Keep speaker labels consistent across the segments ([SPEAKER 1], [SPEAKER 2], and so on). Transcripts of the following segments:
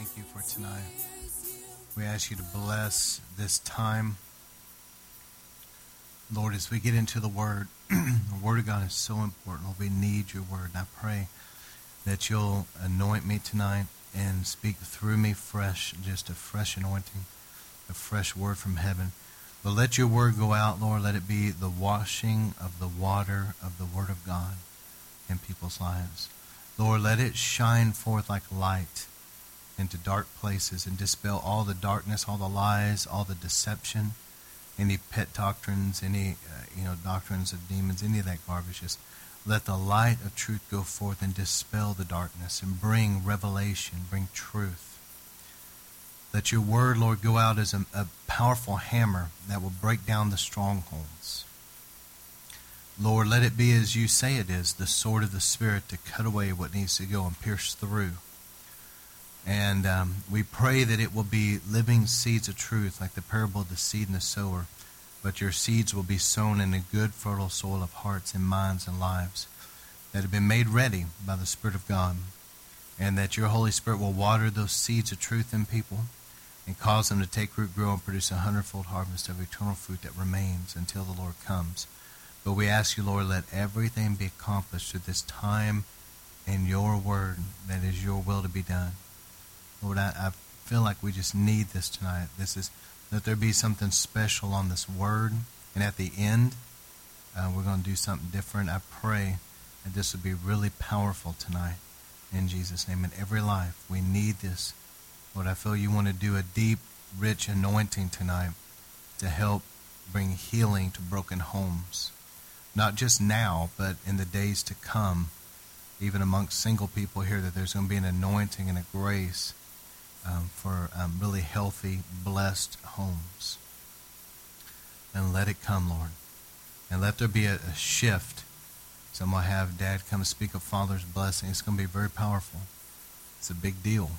[SPEAKER 1] thank you for tonight. We ask you to bless this time. Lord, as we get into the Word, the Word of God is so important. Lord, we need your Word. And I pray that you'll anoint me tonight and speak through me fresh, just a fresh anointing, a fresh word from heaven. But let your word go out, Lord. Let it be the washing of the water of the Word of God in people's lives. Lord, let it shine forth like light into dark places and dispel all the darkness, all the lies, all the deception, any pet doctrines, any uh, you know doctrines of demons, any of that garbage. Just let the light of truth go forth and dispel the darkness and bring revelation, bring truth. Let your word, Lord, go out as a, a powerful hammer that will break down the strongholds. Lord, let it be as you say it is, the sword of the Spirit to cut away what needs to go and pierce through. And um, we pray that it will be living seeds of truth, like the parable of the seed and the sower. But your seeds will be sown in a good, fertile soil of hearts and minds and lives that have been made ready by the Spirit of God. And that your Holy Spirit will water those seeds of truth in people and cause them to take root, grow, and produce a hundredfold harvest of eternal fruit that remains until the Lord comes. But we ask you, Lord, let everything be accomplished through this time and your word that is your will to be done. Lord, I, I feel like we just need this tonight. This is that there be something special on this word, and at the end, uh, we're going to do something different. I pray that this will be really powerful tonight in Jesus' name. In every life, we need this. Lord, I feel you want to do a deep, rich anointing tonight to help bring healing to broken homes. Not just now, but in the days to come, even amongst single people here, that there's going to be an anointing and a grace um, for um, really healthy, blessed homes. And let it come, Lord. And let there be a, a shift. Some will have dad come speak of Father's blessing. It's going to be very powerful. It's a big deal.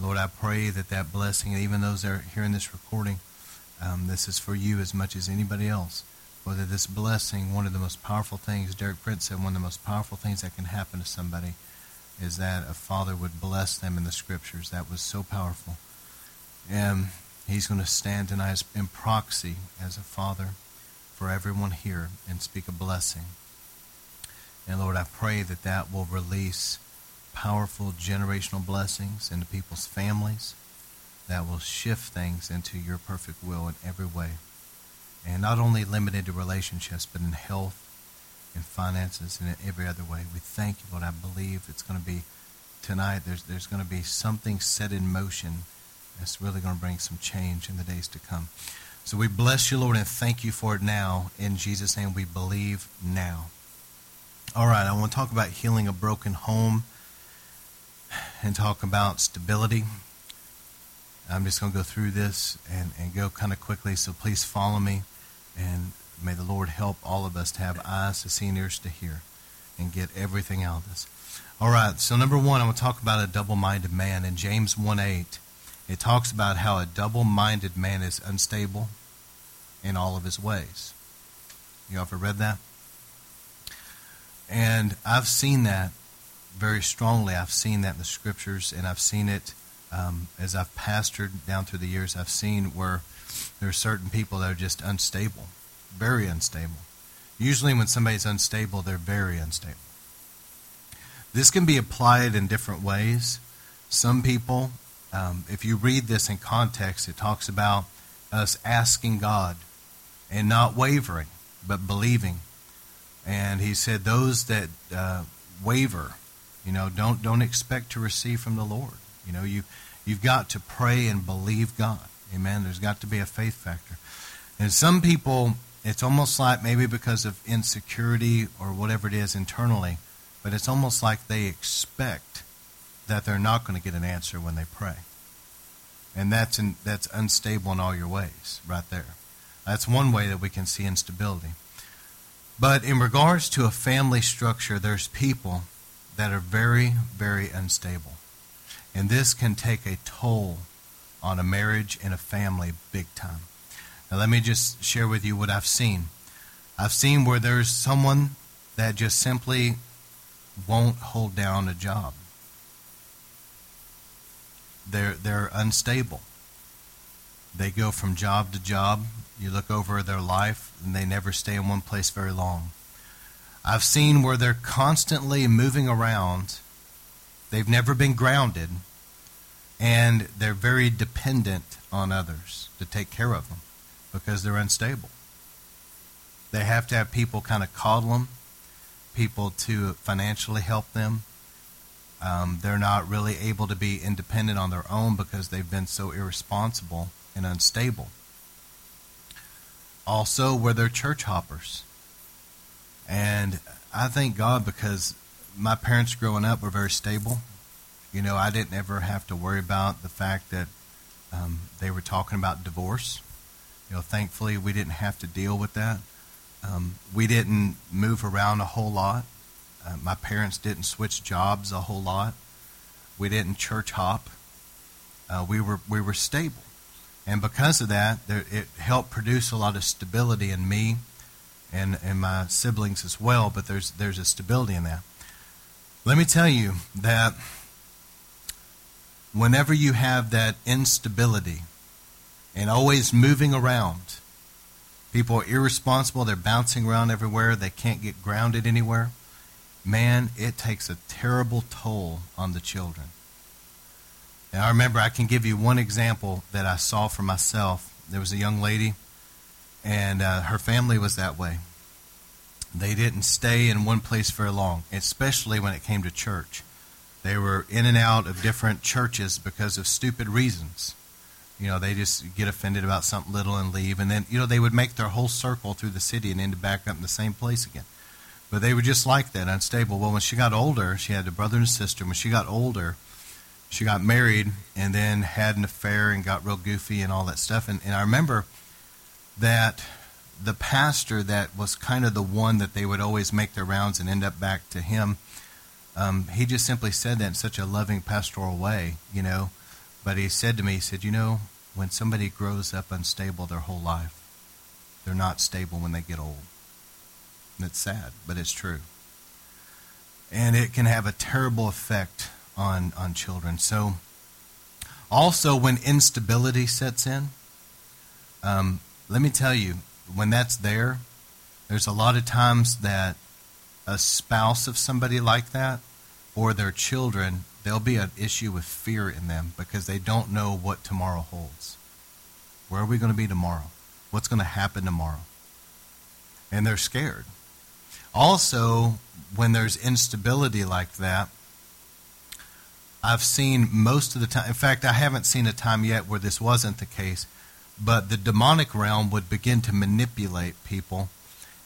[SPEAKER 1] Lord, I pray that that blessing, and even those that are hearing this recording, um, this is for you as much as anybody else. Whether this blessing, one of the most powerful things, Derek Prince said, one of the most powerful things that can happen to somebody is that a father would bless them in the scriptures. That was so powerful. And he's going to stand tonight in proxy as a father for everyone here and speak a blessing. And Lord, I pray that that will release powerful generational blessings into people's families that will shift things into your perfect will in every way. And not only limited to relationships, but in health, in finances, and in every other way. We thank you, Lord. I believe it's going to be tonight. There's, there's going to be something set in motion that's really going to bring some change in the days to come. So we bless you, Lord, and thank you for it now. In Jesus' name, we believe now. All right, I want to talk about healing a broken home and talk about stability. I'm just going to go through this and, and go kind of quickly, so please follow me. And may the Lord help all of us to have eyes to see and ears to hear and get everything out of this. All right, so number one, I'm going to talk about a double minded man. In James 1 8, it talks about how a double minded man is unstable in all of his ways. You ever read that? And I've seen that very strongly. I've seen that in the scriptures, and I've seen it um, as I've pastored down through the years. I've seen where there are certain people that are just unstable, very unstable. Usually, when somebody's unstable, they're very unstable. This can be applied in different ways. Some people, um, if you read this in context, it talks about us asking God and not wavering, but believing. And he said, those that uh, waver, you know, don't don't expect to receive from the Lord. You know, you you've got to pray and believe God. Amen. There's got to be a faith factor. And some people, it's almost like maybe because of insecurity or whatever it is internally, but it's almost like they expect that they're not going to get an answer when they pray. And that's in, that's unstable in all your ways, right there. That's one way that we can see instability. But in regards to a family structure, there's people that are very, very unstable. And this can take a toll on a marriage and a family big time. Now, let me just share with you what I've seen. I've seen where there's someone that just simply won't hold down a job. they're, they're unstable. They go from job to job. You look over their life, and they never stay in one place very long. I've seen where they're constantly moving around. They've never been grounded, and they're very dependent on others to take care of them because they're unstable. They have to have people kind of coddle them, people to financially help them. Um, they're not really able to be independent on their own because they've been so irresponsible and unstable. Also, where they're church hoppers. And I thank God because my parents growing up were very stable. You know, I didn't ever have to worry about the fact that um, they were talking about divorce. You know, thankfully, we didn't have to deal with that. Um, we didn't move around a whole lot. Uh, my parents didn't switch jobs a whole lot. We didn't church hop. Uh, we were we were stable, and because of that, there, it helped produce a lot of stability in me, and and my siblings as well. But there's there's a stability in that. Let me tell you that whenever you have that instability and always moving around, people are irresponsible, they're bouncing around everywhere, they can't get grounded anywhere. Man, it takes a terrible toll on the children. And I remember I can give you one example that I saw for myself. There was a young lady, and uh, her family was that way. They didn't stay in one place very long, especially when it came to church. They were in and out of different churches because of stupid reasons. You know, they just get offended about something little and leave. And then, you know, they would make their whole circle through the city and end up back up in the same place again. But they were just like that, unstable. Well, when she got older, she had a brother and a sister. When she got older, she got married and then had an affair and got real goofy and all that stuff. And, and I remember that the pastor that was kind of the one that they would always make their rounds and end up back to him um, he just simply said that in such a loving pastoral way, you know. But he said to me, he said, you know, when somebody grows up unstable their whole life, they're not stable when they get old. And it's sad, but it's true. And it can have a terrible effect on, on children. So, also, when instability sets in, um, let me tell you, when that's there, there's a lot of times that a spouse of somebody like that or their children, there'll be an issue with fear in them because they don't know what tomorrow holds. Where are we going to be tomorrow? What's going to happen tomorrow? And they're scared. Also, when there's instability like that, I've seen most of the time, in fact, I haven't seen a time yet where this wasn't the case, but the demonic realm would begin to manipulate people,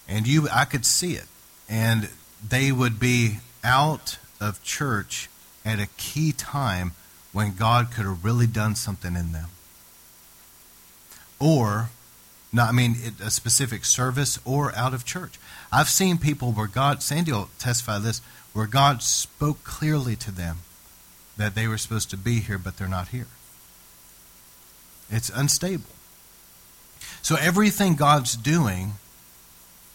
[SPEAKER 1] and you, I could see it. And they would be out of church at a key time when God could have really done something in them. Or, not, I mean, a specific service or out of church. I've seen people where God, Sandy will testify this, where God spoke clearly to them that they were supposed to be here, but they're not here. It's unstable. So everything God's doing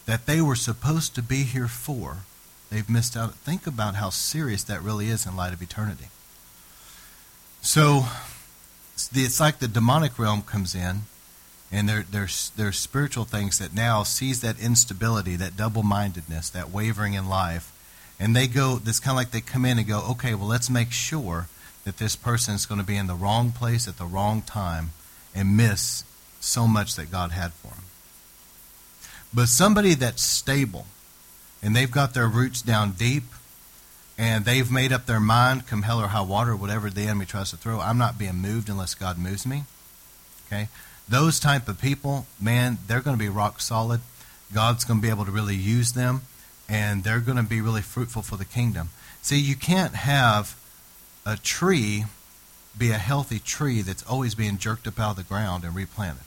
[SPEAKER 1] that they were supposed to be here for they've missed out. Think about how serious that really is in light of eternity. So it's like the demonic realm comes in, and there, there's, spiritual things that now sees that instability, that double mindedness, that wavering in life, and they go, it's kind of like they come in and go, okay, well, let's make sure that this person is going to be in the wrong place at the wrong time and miss so much that God had for them. But somebody that's stable, and they've got their roots down deep and they've made up their mind come hell or high water whatever the enemy tries to throw i'm not being moved unless god moves me okay? Those type of people man they're going to be rock solid. God's going to be able to really use them and they're going to be really fruitful for the kingdom. See you can't have a tree be a healthy tree that's always being jerked up out of the ground and replanted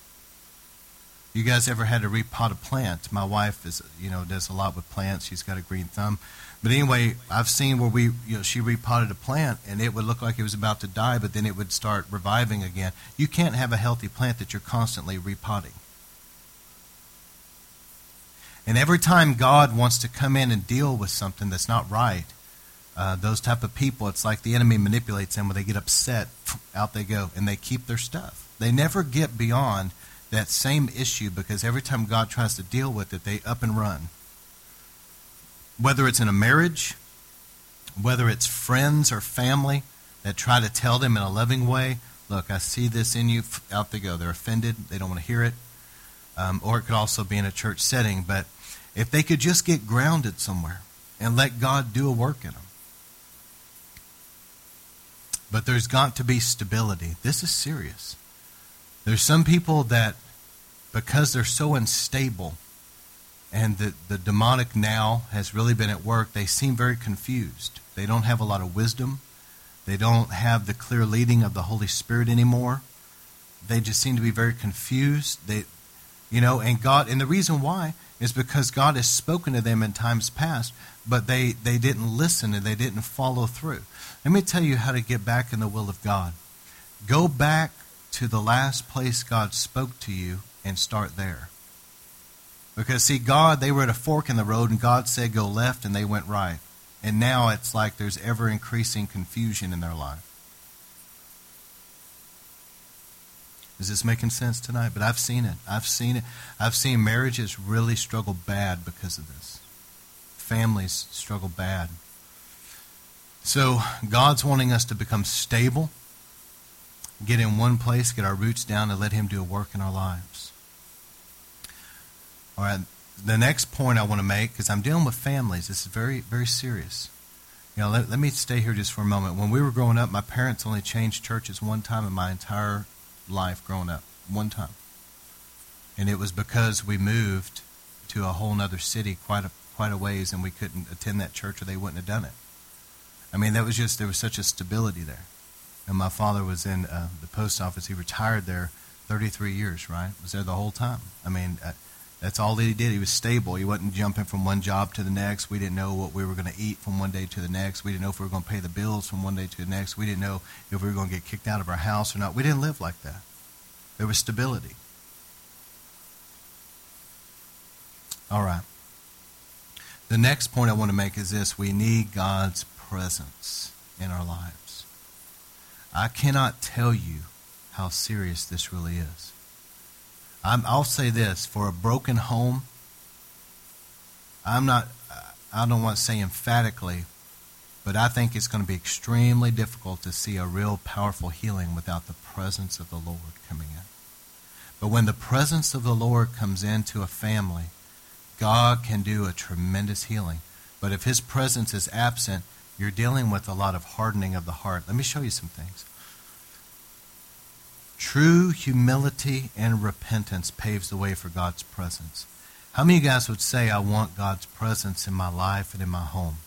[SPEAKER 1] you guys ever had to repot a plant? My wife is, you know, does a lot with plants. She's got a green thumb. But anyway, I've seen where we, you know, she repotted a plant and it would look like it was about to die, but then it would start reviving again. You can't have a healthy plant that you're constantly repotting. And every time God wants to come in and deal with something that's not right, uh, those type of people, it's like the enemy manipulates them when they get upset, out they go, and they keep their stuff. They never get beyond that same issue because every time God tries to deal with it, they up and run. Whether it's in a marriage, whether it's friends or family that try to tell them in a loving way, look, I see this in you, out they go. They're offended, they don't want to hear it. Um, or it could also be in a church setting. But if they could just get grounded somewhere and let God do a work in them, but there's got to be stability. This is serious. There's some people that, because they're so unstable, and the, the demonic now has really been at work, they seem very confused. They don't have a lot of wisdom. They don't have the clear leading of the Holy Spirit anymore. They just seem to be very confused. They, you know, and God, and the reason why is because God has spoken to them in times past, but they, they didn't listen and they didn't follow through. Let me tell you how to get back in the will of God. Go back to the last place God spoke to you and start there. Because, see, God, they were at a fork in the road, and God said go left, and they went right. And now it's like there's ever increasing confusion in their life. Is this making sense tonight? But I've seen it. I've seen it. I've seen marriages really struggle bad because of this. Families struggle bad. So God's wanting us to become stable, get in one place, get our roots down, and let Him do a work in our lives. All right. The next point I want to make, because I'm dealing with families, this is very, very serious. You know, let, let me stay here just for a moment. When we were growing up, my parents only changed churches one time in my entire life growing up, one time. And it was because we moved to a whole other city quite a, quite a ways and we couldn't attend that church or they wouldn't have done it. I mean, that was just, there was such a stability there. And my father was in uh, the post office. He retired there 33 years, right? Was there the whole time. I mean, uh, that's all that he did. He was stable. He wasn't jumping from one job to the next. We didn't know what we were going to eat from one day to the next. We didn't know if we were going to pay the bills from one day to the next. We didn't know if we were going to get kicked out of our house or not. We didn't live like that. There was stability. All right. The next point I want to make is this we need God's presence in our lives. I cannot tell you how serious this really is. i will say this for a broken home, I'm not, I don't want to say emphatically, but I think it's going to be extremely difficult to see a real powerful healing without the presence of the Lord coming in. But when the presence of the Lord comes into a family, God can do a tremendous healing. But if his presence is absent, you're dealing with a lot of hardening of the heart. Let me show you some things. True humility and repentance paves the way for God's presence. How many of you guys would say, I want God's presence in my life and in my home?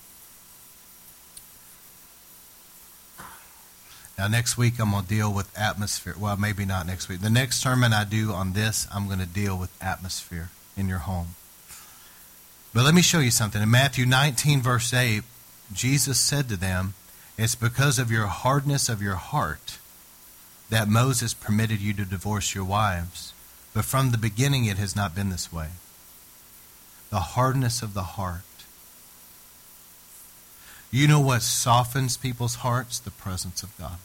[SPEAKER 1] Now, next week, I'm going to deal with atmosphere. Well, maybe not next week. The next sermon I do on this, I'm going to deal with atmosphere in your home. But let me show you something. In Matthew 19, verse 8, Jesus said to them, It's because of your hardness of your heart that Moses permitted you to divorce your wives. But from the beginning, it has not been this way. The hardness of the heart. You know what softens people's hearts? The presence of God.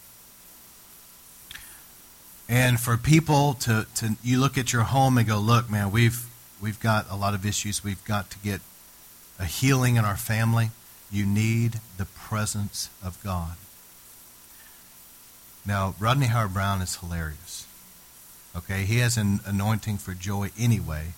[SPEAKER 1] And for people to, to you look at your home and go, look, man, we've we've got a lot of issues. We've got to get a healing in our family. You need the presence of God. Now, Rodney Howard Browne is hilarious. Okay, he has an anointing for joy anyway,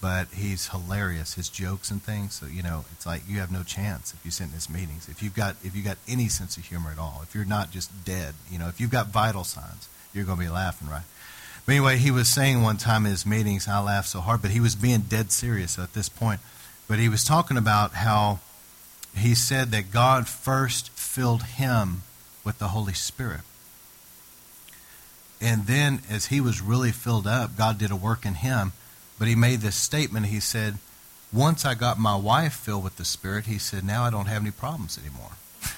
[SPEAKER 1] but he's hilarious. His jokes and things. So you know, it's like you have no chance if you sit in his meetings. If you've got if you got any sense of humor at all, if you're not just dead, you know, if you've got vital signs, you're going to be laughing, right? But anyway, he was saying one time in his meetings, I laughed so hard, but he was being dead serious at this point. But he was talking about how he said that God first filled him with the Holy Spirit. And then, as he was really filled up, God did a work in him. But he made this statement. He said, Once I got my wife filled with the Spirit, he said, Now I don't have any problems anymore.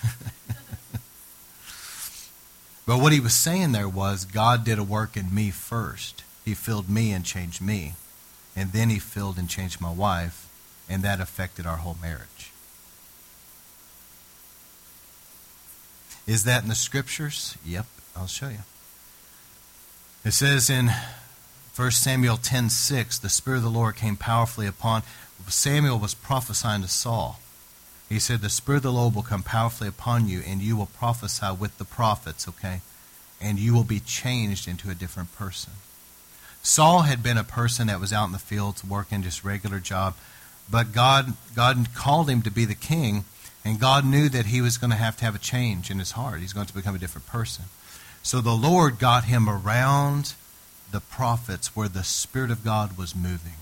[SPEAKER 1] but what he was saying there was, God did a work in me first. He filled me and changed me. And then he filled and changed my wife. And that affected our whole marriage. Is that in the scriptures? Yep, I'll show you. It says in 1 Samuel 10:6, the spirit of the Lord came powerfully upon Samuel was prophesying to Saul. He said, The Spirit of the Lord will come powerfully upon you, and you will prophesy with the prophets, okay? And you will be changed into a different person. Saul had been a person that was out in the fields working just regular job, but God, God called him to be the king, and God knew that he was going to have to have a change in his heart. He's going to become a different person. So the Lord got him around the prophets where the Spirit of God was moving.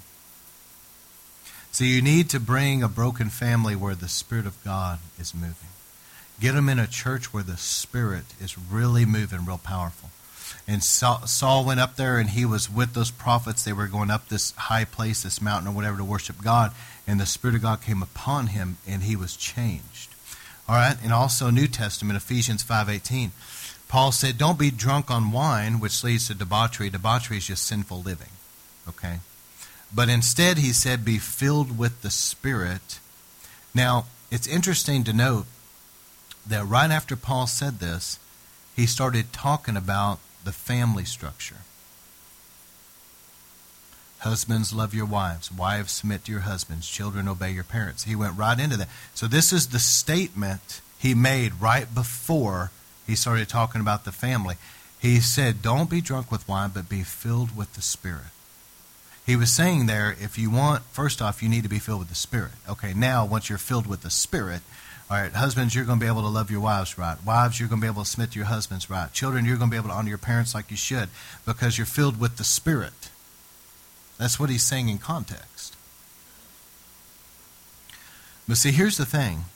[SPEAKER 1] So you need to bring a broken family where the Spirit of God is moving. Get them in a church where the Spirit is really moving, real powerful. And Saul went up there and he was with those prophets. They were going up this high place, this mountain or whatever, to worship God. And the Spirit of God came upon him and he was changed. All right, and also New Testament, Ephesians 5.18. Paul said, don't be drunk on wine, which leads to debauchery. Debauchery is just sinful living. Okay? But instead, he said, be filled with the Spirit. Now, it's interesting to note that right after Paul said this, he started talking about the family structure. Husbands, love your wives. Wives, submit to your husbands. Children, obey your parents. He went right into that. So, this is the statement he made right before he started talking about the family. He said, Don't be drunk with wine, but be filled with the Spirit. He was saying there, if you want, first off, you need to be filled with the Spirit. Okay, now, once you're filled with the Spirit, all right, husbands, you're going to be able to love your wives right. Wives, you're going to be able to submit to your husbands right. Children, you're going to be able to honor your parents like you should because you're filled with the Spirit. That's what he's saying in context. But see, here's the thing.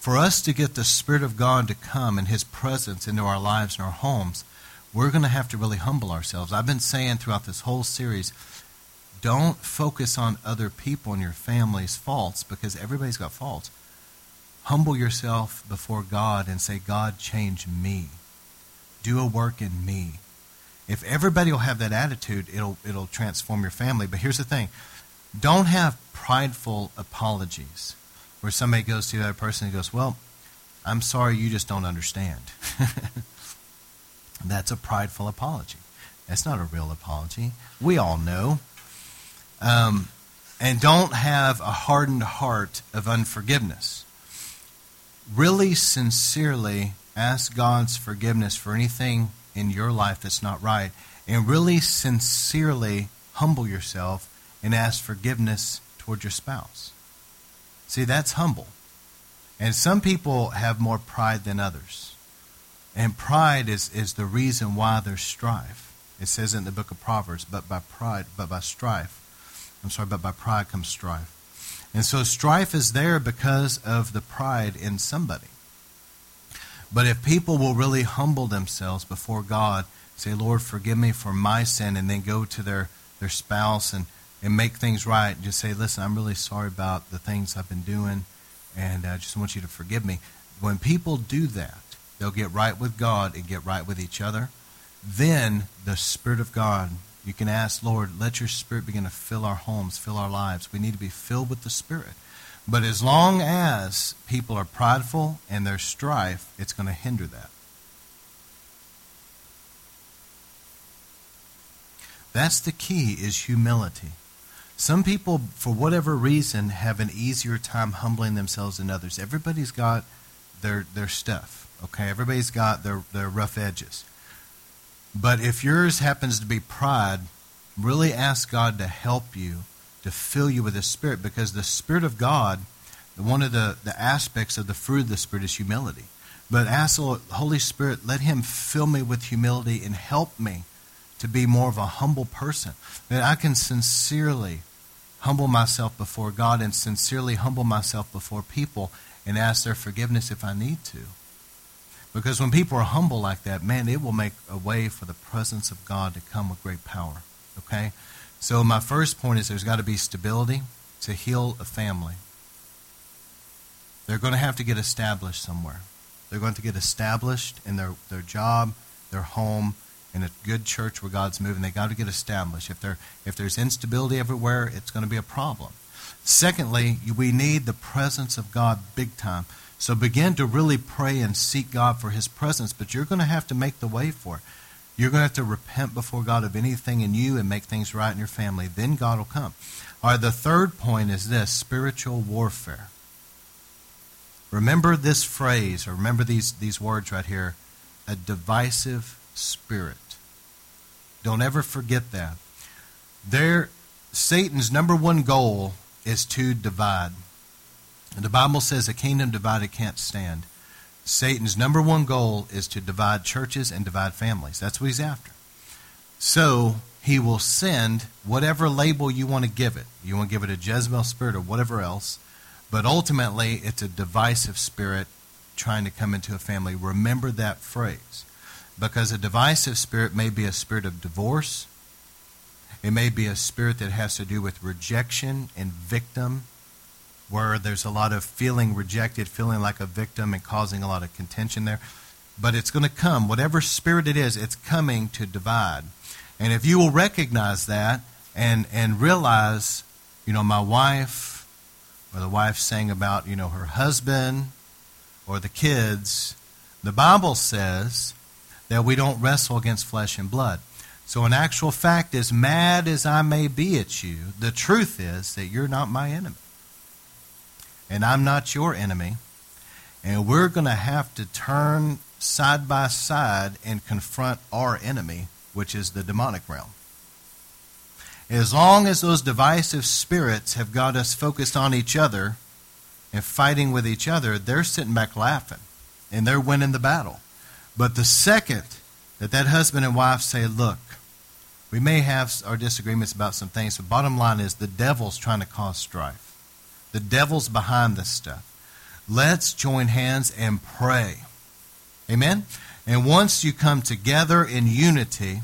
[SPEAKER 1] For us to get the Spirit of God to come and His presence into our lives and our homes, we're going to have to really humble ourselves. I've been saying throughout this whole series don't focus on other people and your family's faults because everybody's got faults. Humble yourself before God and say, God, change me. Do a work in me. If everybody will have that attitude, it'll, it'll transform your family. But here's the thing don't have prideful apologies where somebody goes to the other person and goes, Well, I'm sorry, you just don't understand. That's a prideful apology. That's not a real apology. We all know um, and don't have a hardened heart of unforgiveness. Really sincerely ask God's forgiveness for anything in your life that's not right, and really sincerely humble yourself and ask forgiveness toward your spouse. See, that's humble. And some people have more pride than others. And pride is, is the reason why there's strife. It says in the book of Proverbs, but by pride, but by strife I'm sorry, but by pride comes strife. And so strife is there because of the pride in somebody. But if people will really humble themselves before God, say, Lord, forgive me for my sin, and then go to their, their spouse and, and make things right, just say, listen, I'm really sorry about the things I've been doing, and I just want you to forgive me. When people do that, they'll get right with God and get right with each other. Then the Spirit of God you can ask, Lord, let your Spirit begin to fill our homes, fill our lives. We need to be filled with the Spirit. But as long as people are prideful and there's strife, it's going to hinder that. That's the key is humility. Some people, for whatever reason, have an easier time humbling themselves than others. Everybody's got their, their stuff, okay? Everybody's got their, their rough edges. But if yours happens to be pride, really ask God to help you, to fill you with the Spirit, because the Spirit of God, one of the, the aspects of the fruit of the Spirit is humility. But ask the Holy Spirit, let Him fill me with humility and help me to be more of a humble person. That I can sincerely humble myself before God and sincerely humble myself before people and ask their forgiveness if I need to. Because when people are humble like that, man, it will make a way for the presence of God to come with great power. Okay? So, my first point is there's got to be stability to heal a family. They're going to have to get established somewhere. They're going to get established in their, their job, their home, in a good church where God's moving. They got to get established. If, if there's instability everywhere, it's going to be a problem. Secondly, we need the presence of God big time So begin to really pray and seek God for His presence, but you're going to have to make the way for it. You're going to have to repent before God of anything in you and make things right in your family. Then God will come. All right, the third point is this spiritual warfare. Remember this phrase, or remember these, these words right here a divisive spirit. Don't ever forget that. There, Satan's number one goal is to divide. And the Bible says a kingdom divided can't stand. Satan's number one goal is to divide churches and divide families. That's what he's after. So he will send whatever label you want to give it. You want to give it a Jezebel spirit or whatever else. But ultimately, it's a divisive spirit trying to come into a family. Remember that phrase. Because a divisive spirit may be a spirit of divorce, it may be a spirit that has to do with rejection and victim, where there's a lot of feeling rejected, feeling like a victim, and causing a lot of contention there. But it's going to come, whatever spirit it is, it's coming to divide. And if you will recognize that and, and realize, you know, my wife, or the wife saying about, you know, her husband or the kids, the Bible says that we don't wrestle against flesh and blood. So, in actual fact, as mad as I may be at you, the truth is that you're not my enemy. And I'm not your enemy. And we're going to have to turn side by side and confront our enemy, which is the demonic realm. As long as those divisive spirits have got us focused on each other and fighting with each other, they're sitting back laughing and they're winning the battle. But the second that that husband and wife say, look, we may have our disagreements about some things, but bottom line is the devil's trying to cause strife. The devil's behind this stuff. Let's join hands and pray. Amen? And once you come together in unity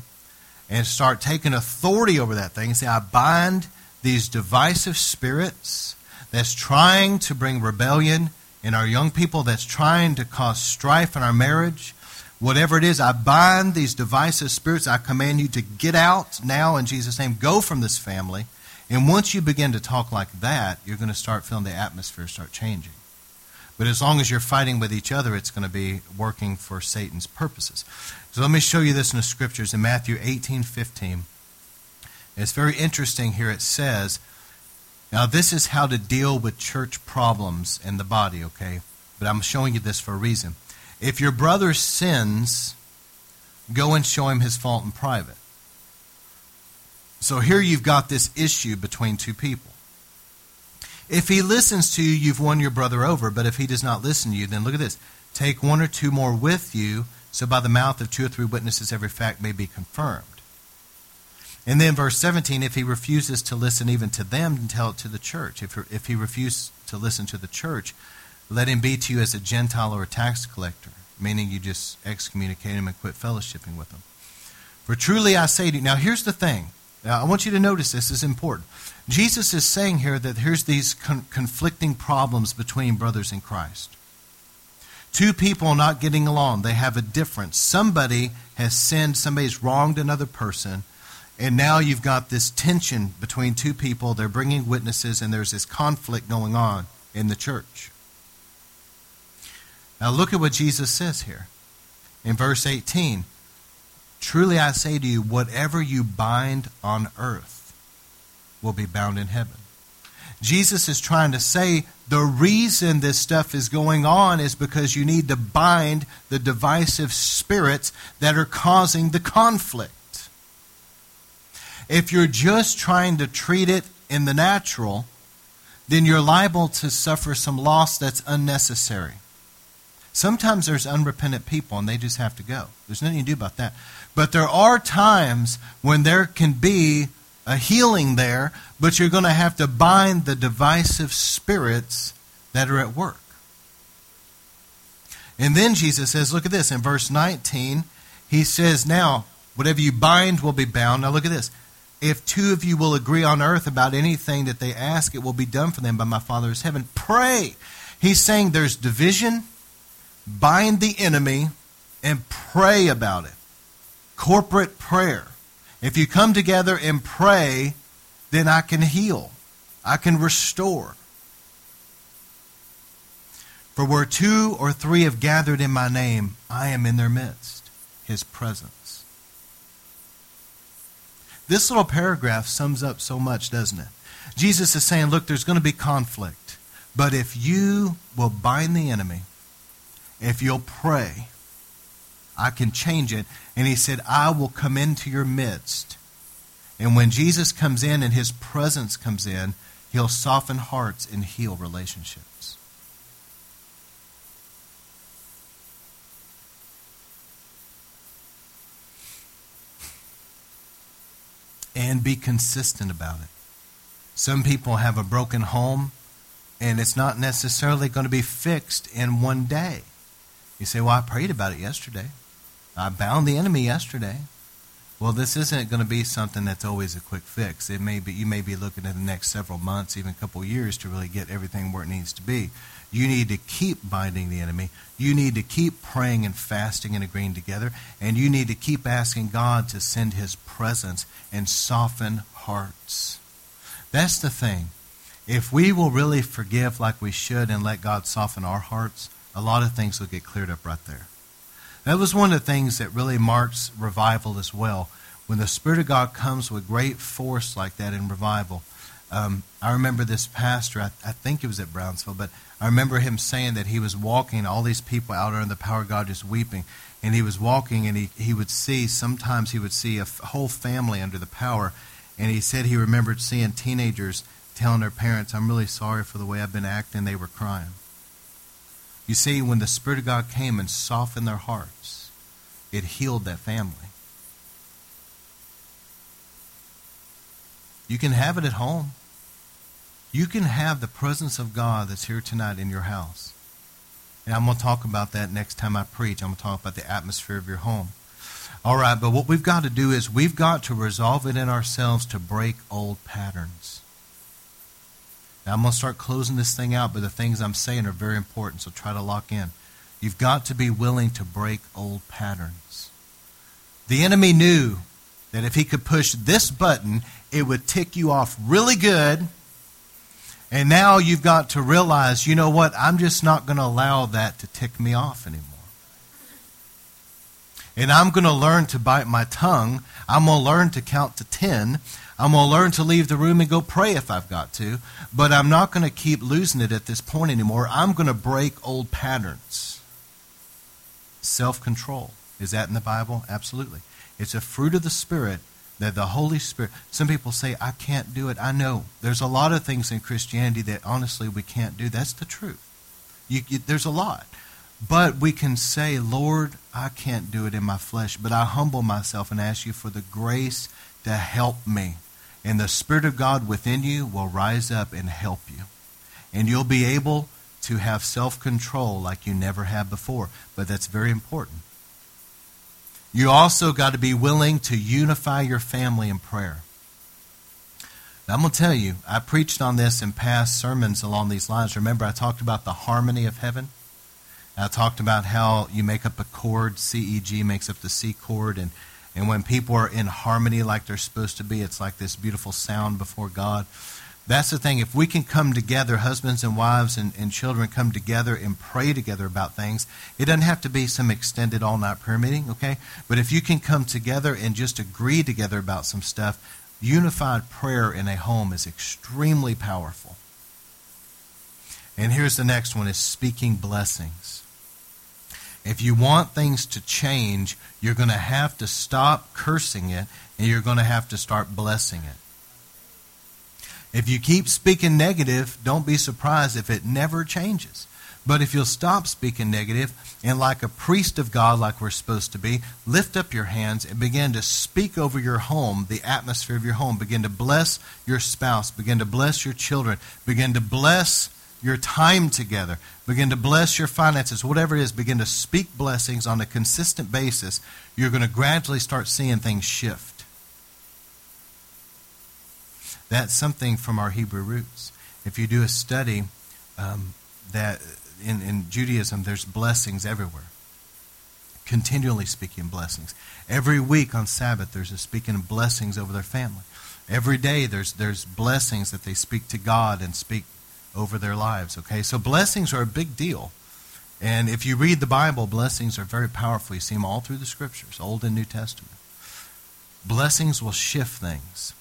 [SPEAKER 1] and start taking authority over that thing, say, I bind these divisive spirits that's trying to bring rebellion in our young people, that's trying to cause strife in our marriage, Whatever it is, I bind these divisive spirits. I command you to get out now in Jesus' name. Go from this family. And once you begin to talk like that, you're going to start feeling the atmosphere start changing. But as long as you're fighting with each other, it's going to be working for Satan's purposes. So let me show you this in the scriptures in Matthew 18 15. It's very interesting here. It says, now this is how to deal with church problems in the body, okay? But I'm showing you this for a reason. If your brother sins, go and show him his fault in private. So here you've got this issue between two people. If he listens to you, you've won your brother over. But if he does not listen to you, then look at this. Take one or two more with you, so by the mouth of two or three witnesses every fact may be confirmed. And then verse 17, if he refuses to listen even to them, then tell it to the church. If, if he refuses to listen to the church, let him be to you as a Gentile or a tax collector, meaning you just excommunicate him and quit fellowshipping with him. For truly I say to you, now here's the thing. Now, I want you to notice this, this is important. Jesus is saying here that here's these con- conflicting problems between brothers in Christ. Two people not getting along, they have a difference. Somebody has sinned, somebody's wronged another person, and now you've got this tension between two people. They're bringing witnesses, and there's this conflict going on in the church. Now look at what Jesus says here in verse 18. Truly I say to you, whatever you bind on earth will be bound in heaven. Jesus is trying to say the reason this stuff is going on is because you need to bind the divisive spirits that are causing the conflict. If you're just trying to treat it in the natural, then you're liable to suffer some loss that's unnecessary. Sometimes there's unrepentant people and they just have to go. There's nothing you can do about that. But there are times when there can be a healing there, but you're going to have to bind the divisive spirits that are at work. And then Jesus says, look at this. In verse 19, he says, Now, whatever you bind will be bound. Now, look at this. If two of you will agree on earth about anything that they ask, it will be done for them by my Father's heaven. Pray. He's saying there's division bind the enemy, and pray about it. Corporate prayer. If you come together and pray, then I can heal, I can restore. For where two or three have gathered in my name, I am in their midst, his presence. This little paragraph sums up so much, doesn't it? Jesus is saying, look, there's going to be conflict. But if you will bind the enemy, if you'll pray, I can change it. And he said, I will come into your midst. And when Jesus comes in and his presence comes in, he'll soften hearts and heal relationships. And be consistent about it. Some people have a broken home, and it's not necessarily going to be fixed in one day. You say, Well, I prayed about it yesterday. I bound the enemy yesterday. Well, this isn't going to be something that's always a quick fix. It may be you may be looking at the next several months, even a couple years, to really get everything where it needs to be. You need to keep binding the enemy. You need to keep praying and fasting and agreeing together, and you need to keep asking God to send His presence and soften hearts. That's the thing. If we will really forgive like we should and let God soften our hearts, a lot of things will get cleared up right there. That was one of the things that really marks revival as well. When the Spirit of God comes with great force like that in revival. Um, I remember this pastor, I, I, think it was at Brownsville, but I remember him saying that he was walking, all these people out under the power of God just weeping. And he was walking and he, he would see, sometimes he would see a f- whole family under the power. And he said he remembered seeing teenagers telling their parents, I'm really sorry for the way I've been acting. They were crying. You see, when the Spirit of God came and softened their hearts, it healed that family. You can have it at home. You can have the presence of God that's here tonight in your house. And I'm going to talk about that next time I preach. I'm going to talk about the atmosphere of your home. All right, but what we've got to do is we've got to resolve it in ourselves to break old patterns. Now, I'm going to start closing this thing out, but the things I'm saying are very important, so try to lock in. You've got to be willing to break old patterns. The enemy knew that if he could push this button, it would tick you off really good. And now you've got to realize, you know what? I'm just not going to allow that to tick me off anymore. And I'm going to learn to bite my tongue. I'm going to learn to count to 10. I'm going to learn to leave the room and go pray if I've got to, but I'm not going to keep losing it at this point anymore. I'm going to break old patterns. Self control. Is that in the Bible? Absolutely. It's a fruit of the Spirit that the Holy Spirit. Some people say, I can't do it. I know. There's a lot of things in Christianity that honestly we can't do. That's the truth. You, you, there's a lot. But we can say, Lord, I can't do it in my flesh, but I humble myself and ask you for the grace to help me and the Spirit of God within you will rise up and help you. And you'll be able to have self control like you never have before. But that's very important. You also got to be willing to unify your family in prayer. Now, I'm going to tell you, I preached on this in past sermons along these lines. Remember, I talked about the harmony of heaven? I talked about how you make up a chord, CEG makes up the C chord, and and when people are in harmony like they're supposed to be, it's like this beautiful sound before God. That's the thing. If we can come together, husbands and wives and, and children come together and pray together about things, it doesn't have to be some extended all night prayer meeting, okay? But if you can come together and just agree together about some stuff, unified prayer in a home is extremely powerful. And here's the next one is speaking blessings. If you want things to change, you're going to have to stop cursing it and you're going to have to start blessing it. If you keep speaking negative, don't be surprised if it never changes. But if you'll stop speaking negative and, like a priest of God, like we're supposed to be, lift up your hands and begin to speak over your home, the atmosphere of your home. Begin to bless your spouse. Begin to bless your children. Begin to bless your time together. Begin to bless your finances, whatever it is. Begin to speak blessings on a consistent basis. You're going to gradually start seeing things shift. That's something from our Hebrew roots. If you do a study um, that in, in Judaism, there's blessings everywhere. Continually speaking blessings. Every week on Sabbath, there's a speaking of blessings over their family. Every day, there's, there's blessings that they speak to God and speak over their lives. Okay, so blessings are a big deal. And if you read the Bible, blessings are very powerful. You see them all through the scriptures, Old and New Testament. Blessings will shift things.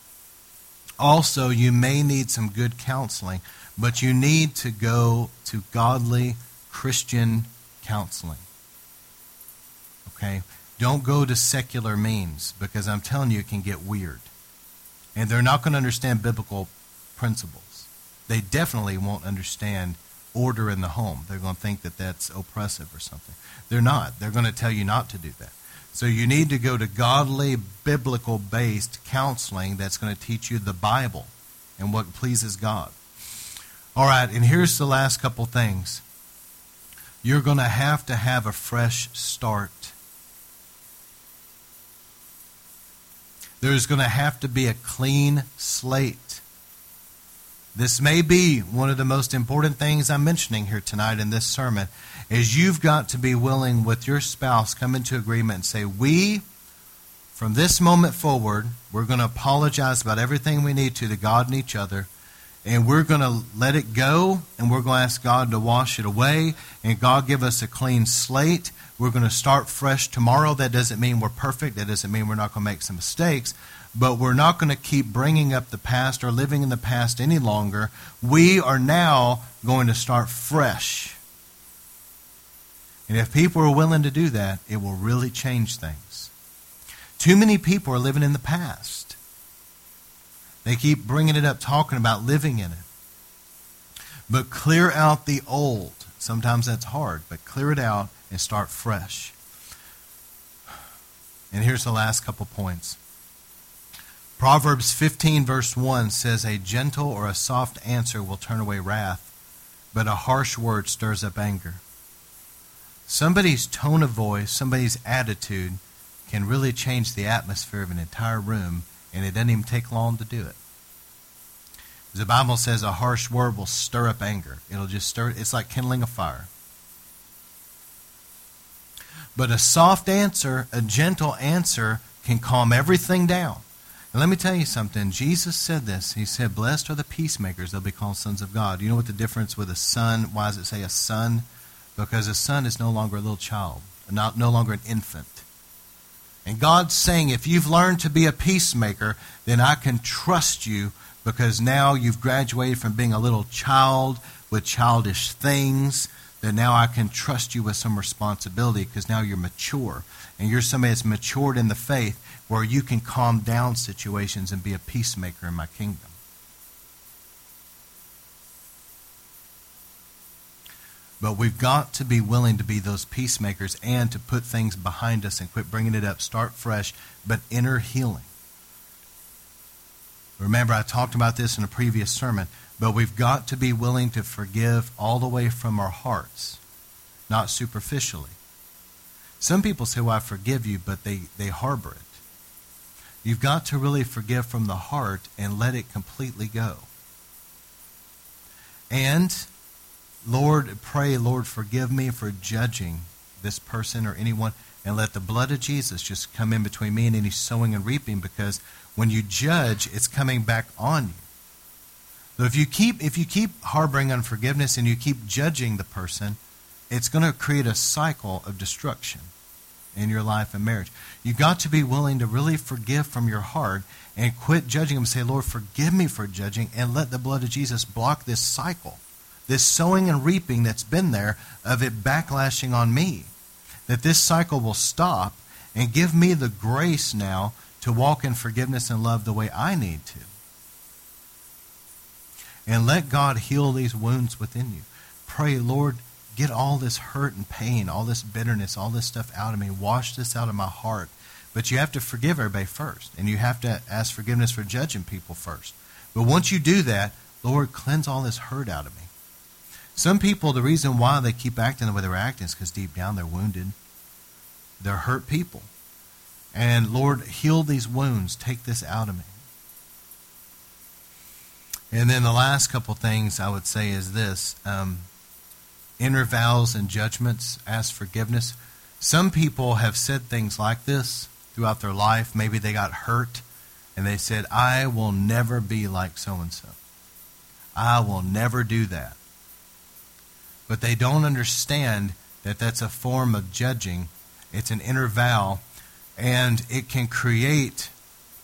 [SPEAKER 1] Also, you may need some good counseling, but you need to go to godly Christian counseling. Okay? Don't go to secular means because I'm telling you it can get weird. And they're not going to understand biblical principles. They definitely won't understand order in the home. They're going to think that that's oppressive or something. They're not. They're going to tell you not to do that. So you need to go to godly, biblical based counseling that's going to teach you the Bible and what pleases God. All right, and here's the last couple things. You're going to have to have a fresh start. There's going to have to be a clean slate. This may be one of the most important things I'm mentioning here tonight in this sermon is you've got to be willing with your spouse come into agreement and say we from this moment forward we're going to apologize about everything we need to to God and each other and we're going to let it go and we're going to ask God to wash it away and God give us a clean slate. We're going to start fresh tomorrow. That doesn't mean we're perfect. That doesn't mean we're not going to make some mistakes but we're not going to keep bringing up the past or living in the past any longer. We are now going to start fresh. And if people are willing to do that, it will really change things. Too many people are living in the past. They keep bringing it up, talking about living in it. But clear out the old. Sometimes that's hard, but clear it out and start fresh. And here's the last couple points. Proverbs 15, verse 1 says, A gentle or a soft answer will turn away wrath, but a harsh word stirs up anger. Somebody's tone of voice, somebody's attitude can really change the atmosphere of an entire room, and it doesn't even take long to do it. The Bible says a harsh word will stir up anger. It'll just stir it's like kindling a fire. But a soft answer, a gentle answer, can calm everything down. And let me tell you something. Jesus said this. He said, Blessed are the peacemakers, they'll be called sons of God. You know what the difference with a son? Why does it say a son? Because a son is no longer a little child, not, no longer an infant. And God's saying, if you've learned to be a peacemaker, then I can trust you because now you've graduated from being a little child with childish things, that now I can trust you with some responsibility because now you're mature. And you're somebody that's matured in the faith where you can calm down situations and be a peacemaker in my kingdom. But we've got to be willing to be those peacemakers and to put things behind us and quit bringing it up. Start fresh, but inner healing. Remember, I talked about this in a previous sermon, but we've got to be willing to forgive all the way from our hearts, not superficially. Some people say, Well, I forgive you, but they, they harbor it. You've got to really forgive from the heart and let it completely go. And, Lord, pray, Lord, forgive me for judging this person or anyone, and let the blood of Jesus just come in between me and any sowing and reaping, because when you judge, it's coming back on you. So if you keep if you keep harboring unforgiveness and you keep judging the person, it's going to create a cycle of destruction in your life and marriage. You've got to be willing to really forgive from your heart and quit judging them. Say, Lord, forgive me for judging, and let the blood of Jesus block this cycle, this sowing and reaping that's been there of it backlashing on me. That this cycle will stop and give me the grace now to walk in forgiveness and love the way I need to. And let God heal these wounds within you. Pray, Lord, get all this hurt and pain, all this bitterness, all this stuff out of me. Wash this out of my heart. But you have to forgive everybody first, and you have to ask forgiveness for judging people first. But once you do that, Lord, cleanse all this hurt out of me. Some people, the reason why they keep acting the way they're acting is because deep down they're wounded. They're hurt people. And Lord, heal these wounds. Take this out of me. And then the last couple things I would say is this. Um, inner vows and judgments, ask forgiveness. Some people have said things like this throughout their life. Maybe they got hurt and they said, I will never be like so and so. I will never do that. But they don't understand that that's a form of judging. It's an inner vow, and it can create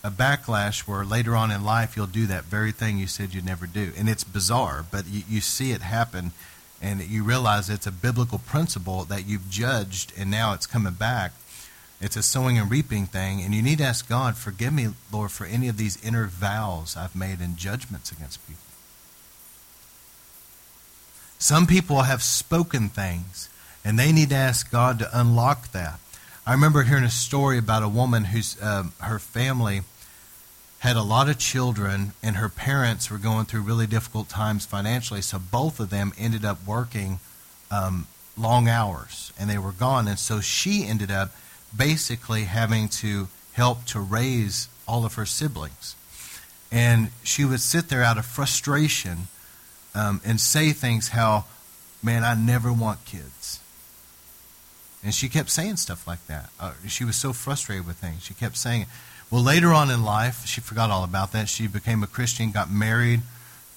[SPEAKER 1] a backlash where later on in life you'll do that very thing you said you'd never do. And it's bizarre, but you, you see it happen, and you realize it's a biblical principle that you've judged, and now it's coming back. It's a sowing and reaping thing, and you need to ask God, forgive me, Lord, for any of these inner vows I've made and judgments against people. Some people have spoken things, and they need to ask God to unlock that. I remember hearing a story about a woman whose um, her family had a lot of children, and her parents were going through really difficult times financially. So both of them ended up working um, long hours, and they were gone. And so she ended up basically having to help to raise all of her siblings. And she would sit there out of frustration um, and say things how, man, I never want kids. And she kept saying stuff like that. Uh, she was so frustrated with things. She kept saying. Well, later on in life, she forgot all about that. She became a Christian, got married,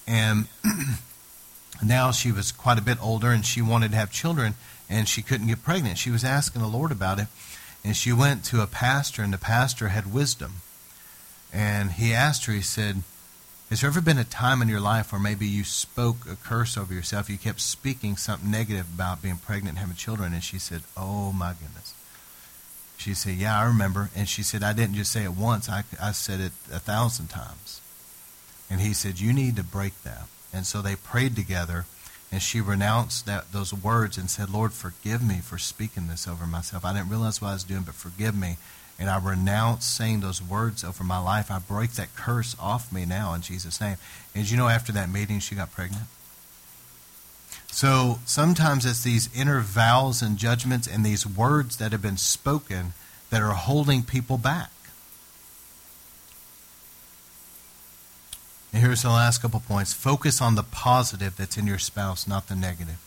[SPEAKER 1] and now she was quite a bit older and she wanted to have children and she couldn't get pregnant. She was asking the Lord about it, and she went to a pastor, and the pastor had wisdom. And he asked her, he said, Has there ever been a time in your life where maybe you spoke a curse over yourself? You kept speaking something negative about being pregnant and having children? And she said, Oh my goodness. She said, Yeah, I remember. And she said, I didn't just say it once, I, I said it a thousand times. And he said, You need to break that. And so they prayed together, and she renounced that, those words and said, Lord, forgive me for speaking this over myself. I didn't realize what I was doing, but forgive me. And I renounce saying those words over my life. I break that curse off me now in Jesus' name. And you know, after that meeting, she got pregnant? So sometimes it's these inner vows and judgments and these words that have been spoken that are holding people back. And here's the last couple points. Focus on the positive that's in your spouse, not the negative.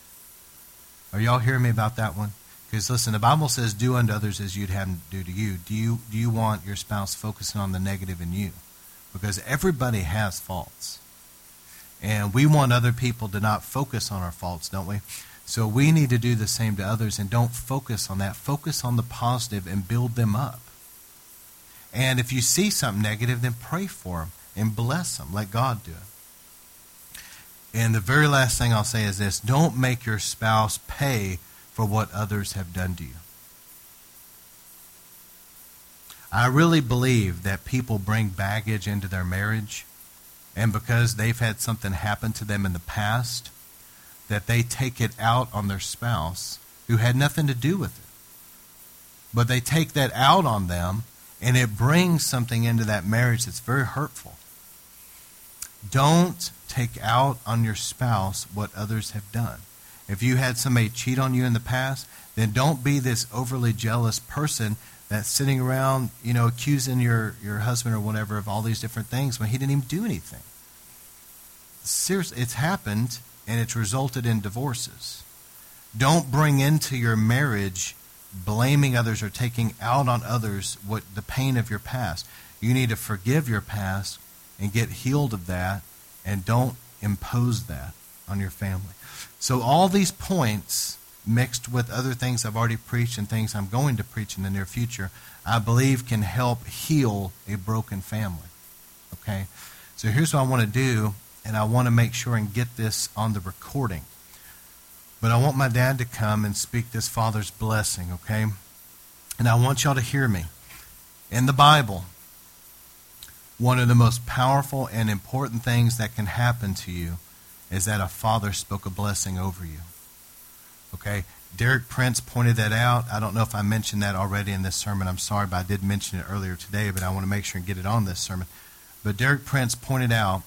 [SPEAKER 1] Are y'all hearing me about that one? Because listen, the Bible says, "Do unto others as you'd have them do to you." Do you do you want your spouse focusing on the negative in you? Because everybody has faults. And we want other people to not focus on our faults, don't we? So we need to do the same to others and don't focus on that. Focus on the positive and build them up. And if you see something negative, then pray for them and bless them. Let God do it. And the very last thing I'll say is this don't make your spouse pay for what others have done to you. I really believe that people bring baggage into their marriage and because they've had something happen to them in the past, that they take it out on their spouse who had nothing to do with it. But they take that out on them, and it brings something into that marriage that's very hurtful. Don't take out on your spouse what others have done. If you had somebody cheat on you in the past, then don't be this overly jealous person that's sitting around, you know, accusing your, your husband or whatever of all these different things when he didn't even do anything. Seriously, it's happened and it's resulted in divorces. Don't bring into your marriage blaming others or taking out on others what the pain of your past. You need to forgive your past and get healed of that and don't impose that on your family. So all these points mixed with other things I've already preached and things I'm going to preach in the near future, I believe can help heal a broken family. Okay? So here's what I want to do, and I want to make sure and get this on the recording. But I want my dad to come and speak this Father's blessing, okay? And I want y'all to hear me. In the Bible, one of the most powerful and important things that can happen to you is that a father spoke a blessing over you. Okay? Derek Prince pointed that out. I don't know if I mentioned that already in this sermon. I'm sorry, but I did mention it earlier today, but I want to make sure and get it on this sermon. But Derek Prince pointed out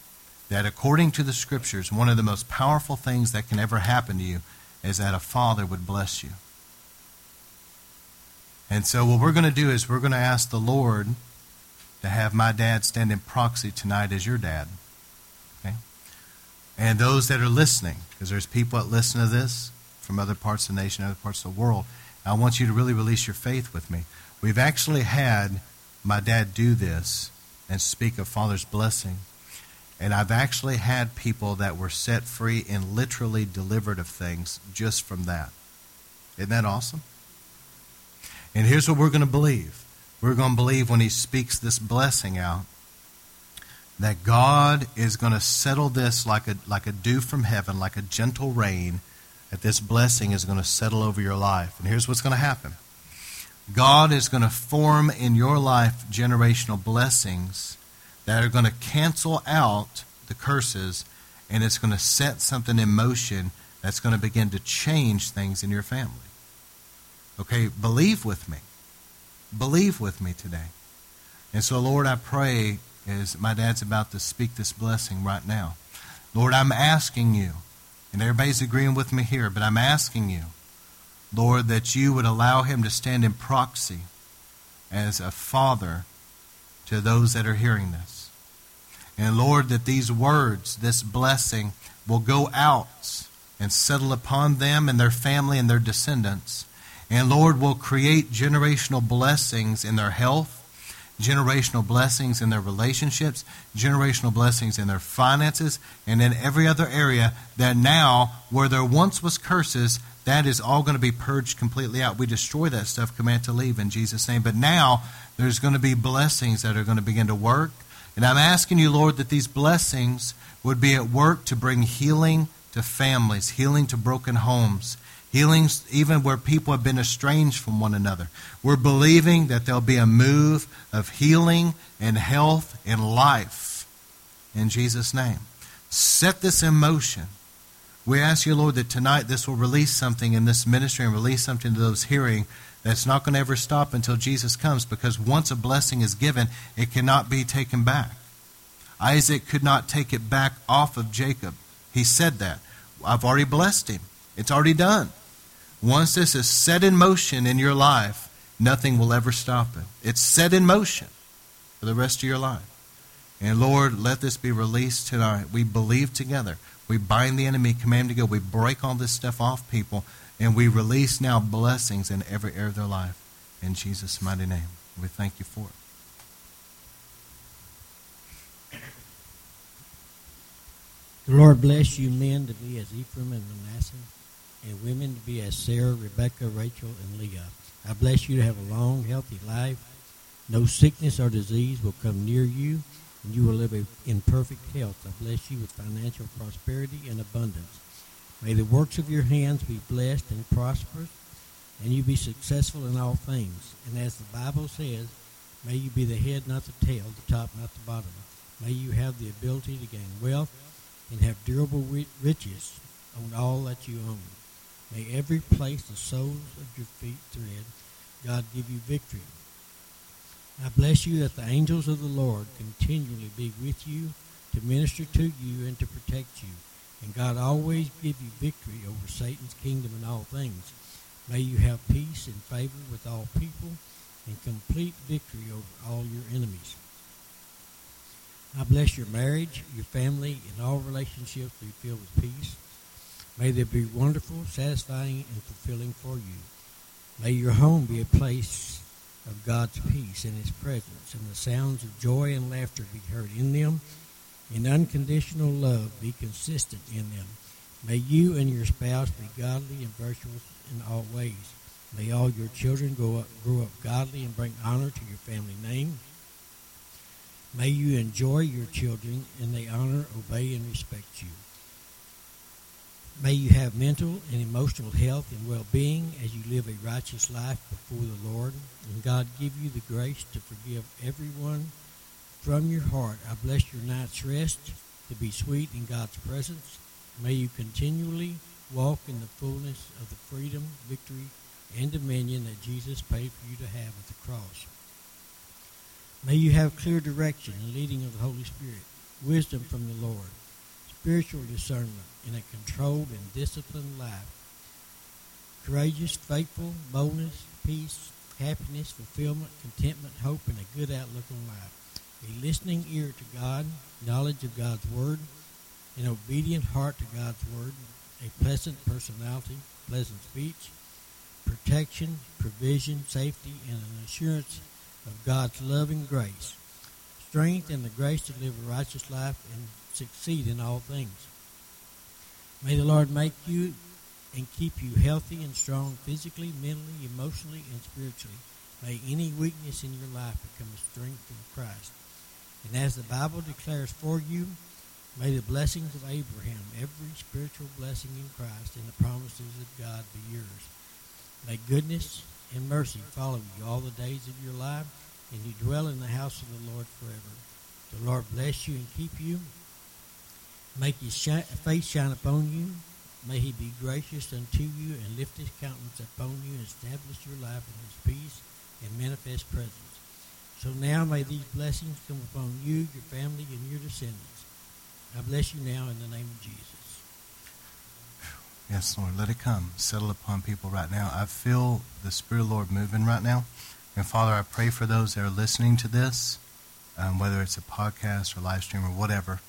[SPEAKER 1] that according to the scriptures, one of the most powerful things that can ever happen to you is that a father would bless you. And so, what we're going to do is we're going to ask the Lord to have my dad stand in proxy tonight as your dad. Okay? And those that are listening, because there's people that listen to this from other parts of the nation, other parts of the world. I want you to really release your faith with me. We've actually had my dad do this and speak of Father's blessing. And I've actually had people that were set free and literally delivered of things just from that. Isn't that awesome? And here's what we're going to believe. We're going to believe when he speaks this blessing out that God is going to settle this like a, like a dew from heaven, like a gentle rain, that this blessing is going to settle over your life. And here's what's going to happen God is going to form in your life generational blessings that are going to cancel out the curses, and it's going to set something in motion that's going to begin to change things in your family. Okay, believe with me. Believe with me today. And so, Lord, I pray as my dad's about to speak this blessing right now. Lord, I'm asking you, and everybody's agreeing with me here, but I'm asking you, Lord, that you would allow him to stand in proxy as a father to those that are hearing this. And Lord, that these words, this blessing, will go out and settle upon them and their family and their descendants. And Lord, will create generational blessings in their health, generational blessings in their relationships, generational blessings in their finances, and in every other area that now, where there once was curses, that is all going to be purged completely out. We destroy that stuff, command to leave in Jesus' name. But now there's going to be blessings that are going to begin to work. And I'm asking you, Lord, that these blessings would be at work to bring healing to families, healing to broken homes, healings even where people have been estranged from one another. We're believing that there'll be a move of healing and health and life in Jesus' name. Set this in motion. We ask you, Lord, that tonight this will release something in this ministry and release something to those hearing that's not going to ever stop until Jesus comes because once a blessing is given, it cannot be taken back. Isaac could not take it back off of Jacob. He said that. I've already blessed him. It's already done. Once this is set in motion in your life, nothing will ever stop it. It's set in motion for the rest of your life. And Lord, let this be released tonight. We believe together. We bind the enemy, command to go. We break all this stuff off people, and we release now blessings in every area of their life. In Jesus' mighty name, we thank you for it.
[SPEAKER 2] The Lord bless you men to be as Ephraim and Manasseh, and women to be as Sarah, Rebecca, Rachel, and Leah. I bless you to have a long, healthy life. No sickness or disease will come near you, and you will live in perfect health. I bless you with financial prosperity and abundance. May the works of your hands be blessed and prosperous, and you be successful in all things. And as the Bible says, may you be the head, not the tail, the top, not the bottom. May you have the ability to gain wealth and have durable riches on all that you own. May every place the soles of your feet tread, God give you victory. I bless you that the angels of the Lord continually be with you to minister to you and to protect you. And God always give you victory over Satan's kingdom and all things. May you have peace and favor with all people and complete victory over all your enemies. I bless your marriage, your family, and all relationships be filled with peace. May they be wonderful, satisfying, and fulfilling for you. May your home be a place of God's peace and His presence, and the sounds of joy and laughter be heard in them, and unconditional love be consistent in them. May you and your spouse be godly and virtuous in all ways. May all your children grow up, grow up godly and bring honor to your family name. May you enjoy your children and they honor, obey, and respect you. May you have mental and emotional health and well being as you live a righteous life before the Lord. And God give you the grace to forgive everyone from your heart. I bless your night's rest to be sweet in God's presence. May you continually walk in the fullness of the freedom, victory, and dominion that Jesus paid for you to have at the cross. May you have clear direction and leading of the Holy Spirit, wisdom from the Lord, spiritual discernment in a controlled and disciplined life, courageous, faithful, boldness, peace, happiness, fulfillment, contentment, hope, and a good outlook on life. A listening ear to God, knowledge of God's Word, an obedient heart to God's Word, a pleasant personality, pleasant speech, protection, provision, safety, and an assurance of God's loving grace, strength and the grace to live a righteous life and succeed in all things. May the Lord make you and keep you healthy and strong physically, mentally, emotionally, and spiritually. May any weakness in your life become a strength in Christ. And as the Bible declares for you, may the blessings of Abraham, every spiritual blessing in Christ, and the promises of God be yours. May goodness and mercy follow you all the days of your life, and you dwell in the house of the Lord forever. The Lord bless you and keep you. Make his face shine upon you. May he be gracious unto you and lift his countenance upon you and establish your life in his peace and manifest presence. So now may these blessings come upon you, your family, and your descendants. I bless you now in the name of Jesus.
[SPEAKER 1] Yes, Lord, let it come. Settle upon people right now. I feel the Spirit of the Lord moving right now. And Father, I pray for those that are listening to this, um, whether it's a podcast or live stream or whatever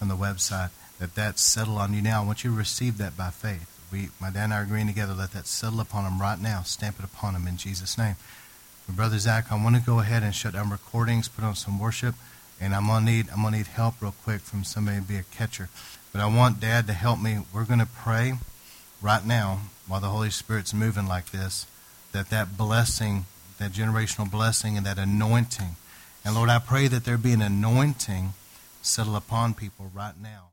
[SPEAKER 1] on the website, that that's settled on you now. I want you to receive that by faith. We, my dad and I are agreeing together. Let that settle upon them right now. Stamp it upon them in Jesus' name. But Brother Zach, I want to go ahead and shut down recordings, put on some worship, and I'm gonna need I'm gonna need help real quick from somebody to be a catcher. But I want Dad to help me. We're gonna pray right now while the Holy Spirit's moving like this, that that blessing, that generational blessing, and that anointing, and Lord, I pray that there be an anointing settle upon people right now.